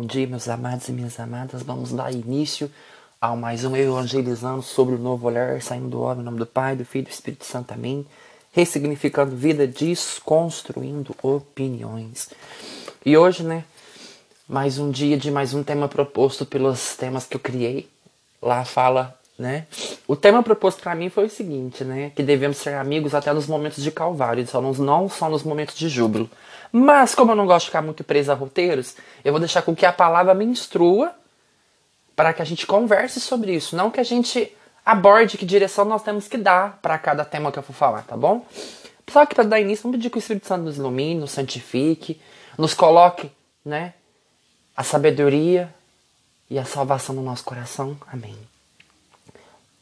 Bom dia, meus amados e minhas amadas. Vamos dar início ao mais um Evangelizando sobre o Novo Olhar, saindo do homem, em nome do Pai, do Filho e do Espírito Santo. Amém. Ressignificando vida, desconstruindo opiniões. E hoje, né, mais um dia de mais um tema proposto pelos temas que eu criei. Lá fala, né? O tema proposto para mim foi o seguinte, né? Que devemos ser amigos até nos momentos de calvário, só nos, não só nos momentos de júbilo. Mas, como eu não gosto de ficar muito preso a roteiros, eu vou deixar com que a palavra me instrua para que a gente converse sobre isso. Não que a gente aborde que direção nós temos que dar para cada tema que eu for falar, tá bom? Só que para dar início, vamos pedir que o Espírito Santo nos ilumine, nos santifique, nos coloque, né? A sabedoria e a salvação no nosso coração. Amém.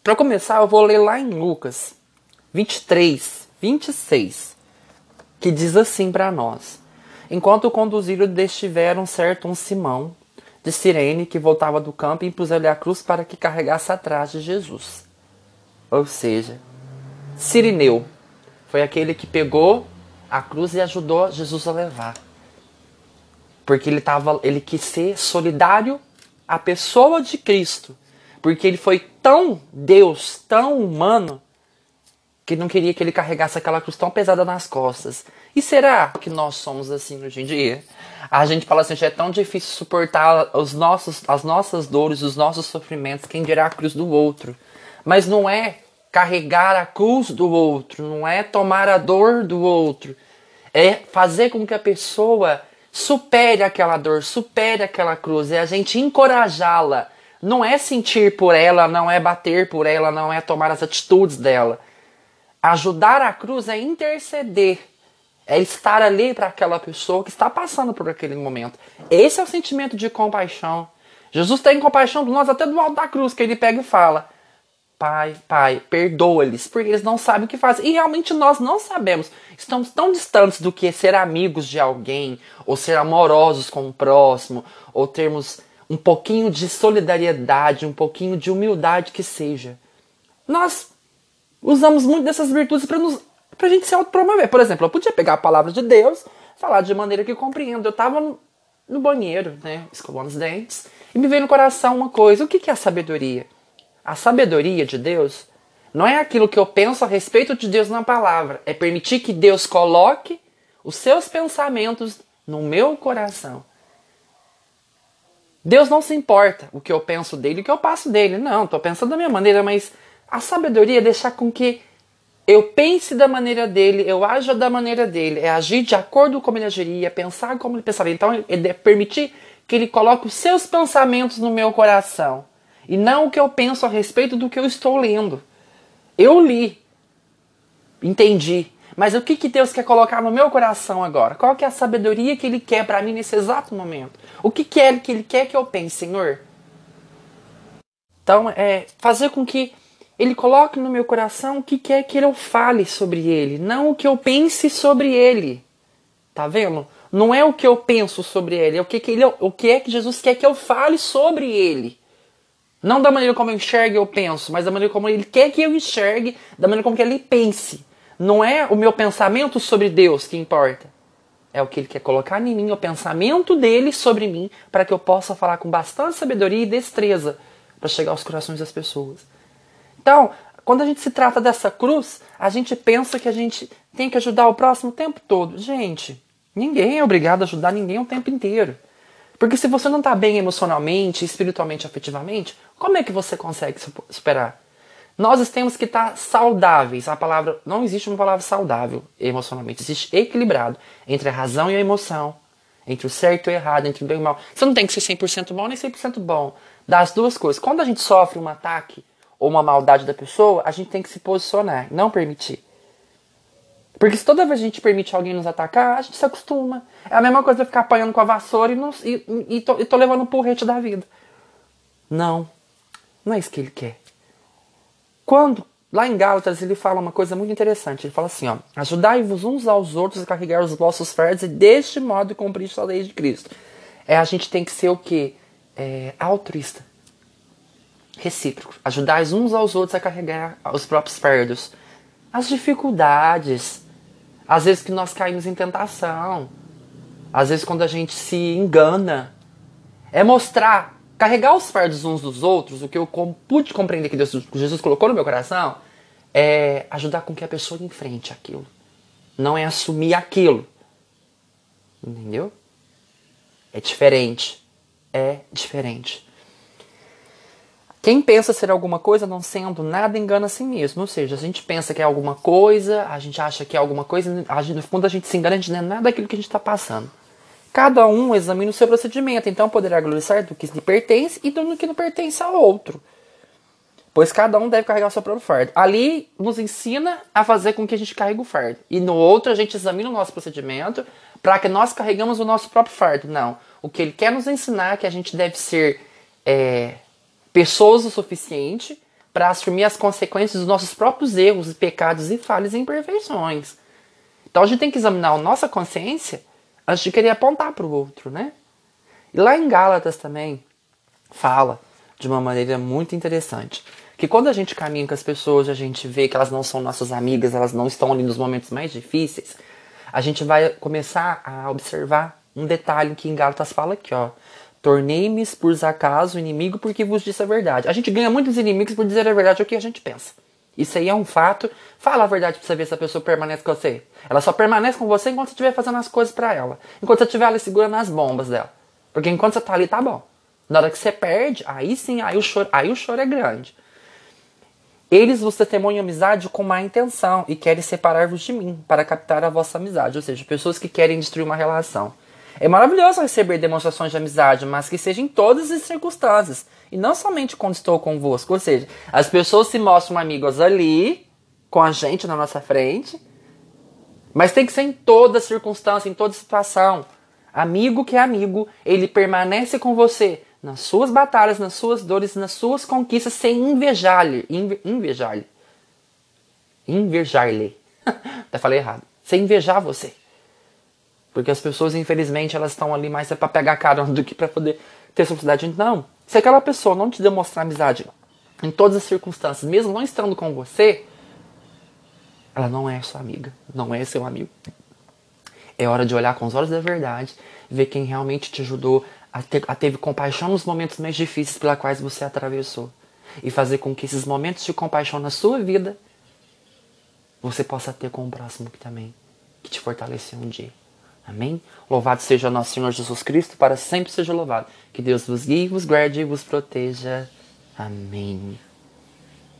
Para começar, eu vou ler lá em Lucas 23, 26 que diz assim para nós: Enquanto conduziram, destiveram certo um Simão de Sirene que voltava do campo e impus-lhe a cruz para que carregasse atrás de Jesus. Ou seja, Sirineu foi aquele que pegou a cruz e ajudou Jesus a levar. Porque ele, tava, ele quis ser solidário à pessoa de Cristo. Porque ele foi tão Deus, tão humano, que não queria que ele carregasse aquela cruz tão pesada nas costas. E será que nós somos assim hoje em dia? A gente fala assim, já é tão difícil suportar os nossos, as nossas dores, os nossos sofrimentos, quem dirá a cruz do outro. Mas não é carregar a cruz do outro, não é tomar a dor do outro. É fazer com que a pessoa supere aquela dor, supere aquela cruz, é a gente encorajá-la. Não é sentir por ela, não é bater por ela, não é tomar as atitudes dela Ajudar a cruz é interceder, é estar ali para aquela pessoa que está passando por aquele momento. Esse é o sentimento de compaixão. Jesus tem compaixão de nós até do alto da cruz, que ele pega e fala: Pai, Pai, perdoa-lhes, porque eles não sabem o que fazem. E realmente nós não sabemos. Estamos tão distantes do que ser amigos de alguém, ou ser amorosos com o próximo, ou termos um pouquinho de solidariedade, um pouquinho de humildade que seja. Nós usamos muito dessas virtudes para nos pra gente se autopromover. Por exemplo, eu podia pegar a palavra de Deus, falar de maneira que eu compreendo. Eu estava no, no, banheiro, né, escovando os dentes, e me veio no coração uma coisa: o que, que é a sabedoria? A sabedoria de Deus não é aquilo que eu penso a respeito de Deus na palavra, é permitir que Deus coloque os seus pensamentos no meu coração. Deus não se importa o que eu penso dele, o que eu passo dele. Não, estou pensando da minha maneira, mas a sabedoria é deixar com que eu pense da maneira dele, eu aja da maneira dele, é agir de acordo com como ele agiria, é pensar como ele pensaria. Então, é permitir que ele coloque os seus pensamentos no meu coração e não o que eu penso a respeito do que eu estou lendo. Eu li, entendi, mas o que, que Deus quer colocar no meu coração agora? Qual que é a sabedoria que Ele quer para mim nesse exato momento? O que, que é que Ele quer que eu pense, Senhor? Então, é fazer com que ele coloca no meu coração o que quer que eu fale sobre ele, não o que eu pense sobre ele. Tá vendo? Não é o que eu penso sobre ele, é o que, que ele, o que é que Jesus quer que eu fale sobre ele. Não da maneira como eu enxergo eu penso, mas da maneira como ele quer que eu enxergue, da maneira como que ele pense. Não é o meu pensamento sobre Deus que importa. É o que ele quer colocar em mim, o pensamento dele sobre mim, para que eu possa falar com bastante sabedoria e destreza para chegar aos corações das pessoas. Então, quando a gente se trata dessa cruz, a gente pensa que a gente tem que ajudar o próximo o tempo todo. Gente, ninguém é obrigado a ajudar ninguém o tempo inteiro. Porque se você não está bem emocionalmente, espiritualmente, afetivamente, como é que você consegue superar? Nós temos que estar saudáveis. A palavra não existe uma palavra saudável emocionalmente, existe equilibrado entre a razão e a emoção, entre o certo e o errado, entre o bem e o mal. Você não tem que ser 100% bom nem 100% bom. Das duas coisas. Quando a gente sofre um ataque ou uma maldade da pessoa, a gente tem que se posicionar, não permitir. Porque se toda vez a gente permite alguém nos atacar, a gente se acostuma. É a mesma coisa ficar apanhando com a vassoura e, não, e, e, tô, e tô levando um porrete da vida. Não. Não é isso que ele quer. Quando, lá em Gálatas, ele fala uma coisa muito interessante. Ele fala assim, ó. Ajudai-vos uns aos outros a carregar os vossos fardos e deste modo cumprir a lei de Cristo. É, a gente tem que ser o quê? É, altruísta recíproco. Ajudais uns aos outros a carregar os próprios fardos. As dificuldades. Às vezes que nós caímos em tentação. Às vezes quando a gente se engana. É mostrar, carregar os fardos uns dos outros, o que eu pude compreender que Deus, Jesus colocou no meu coração, é ajudar com que a pessoa enfrente aquilo. Não é assumir aquilo. Entendeu? É diferente. É diferente. Quem pensa ser alguma coisa não sendo nada engana a si mesmo. Ou seja, a gente pensa que é alguma coisa, a gente acha que é alguma coisa, a gente, no fundo a gente se engana, a gente não é nada daquilo que a gente está passando. Cada um examina o seu procedimento, então poderá glorificar do que lhe pertence e do que não pertence a outro. Pois cada um deve carregar o seu próprio fardo. Ali nos ensina a fazer com que a gente carregue o fardo. E no outro a gente examina o nosso procedimento para que nós carregamos o nosso próprio fardo. Não. O que ele quer nos ensinar é que a gente deve ser é, pessoas o suficiente para assumir as consequências dos nossos próprios erros, pecados e falhas e imperfeições. Então a gente tem que examinar a nossa consciência antes de querer apontar para o outro, né? E lá em Gálatas também fala de uma maneira muito interessante que quando a gente caminha com as pessoas, a gente vê que elas não são nossas amigas, elas não estão ali nos momentos mais difíceis, a gente vai começar a observar um detalhe que em Gálatas fala aqui, ó. Tornei-me por acaso inimigo porque vos disse a verdade. A gente ganha muitos inimigos por dizer a verdade o que a gente pensa. Isso aí é um fato. Fala a verdade pra você ver se a pessoa permanece com você. Ela só permanece com você enquanto você estiver fazendo as coisas para ela. Enquanto você estiver ali segurando as bombas dela. Porque enquanto você tá ali, tá bom. Na hora que você perde, aí sim, aí o choro, aí o choro é grande. Eles vos testemunham amizade com má intenção e querem separar-vos de mim para captar a vossa amizade. Ou seja, pessoas que querem destruir uma relação. É maravilhoso receber demonstrações de amizade, mas que seja em todas as circunstâncias. E não somente quando estou convosco. Ou seja, as pessoas se mostram amigas ali, com a gente na nossa frente. Mas tem que ser em toda circunstância, em toda situação. Amigo que é amigo, ele permanece com você nas suas batalhas, nas suas dores, nas suas conquistas, sem invejar-lhe. Inve, invejar-lhe. Invejar-lhe. Até falei errado. Sem invejar você. Porque as pessoas, infelizmente, elas estão ali mais é para pegar carona do que para poder ter felicidade. Não. Se aquela pessoa não te demonstrar amizade em todas as circunstâncias, mesmo não estando com você, ela não é sua amiga, não é seu amigo. É hora de olhar com os olhos da verdade, ver quem realmente te ajudou a, ter, a teve compaixão nos momentos mais difíceis pela quais você atravessou e fazer com que esses momentos de compaixão na sua vida você possa ter com o próximo que também que te fortaleceu um dia. Amém? Louvado seja nosso Senhor Jesus Cristo, para sempre seja louvado. Que Deus vos guie, vos guarde e vos proteja. Amém.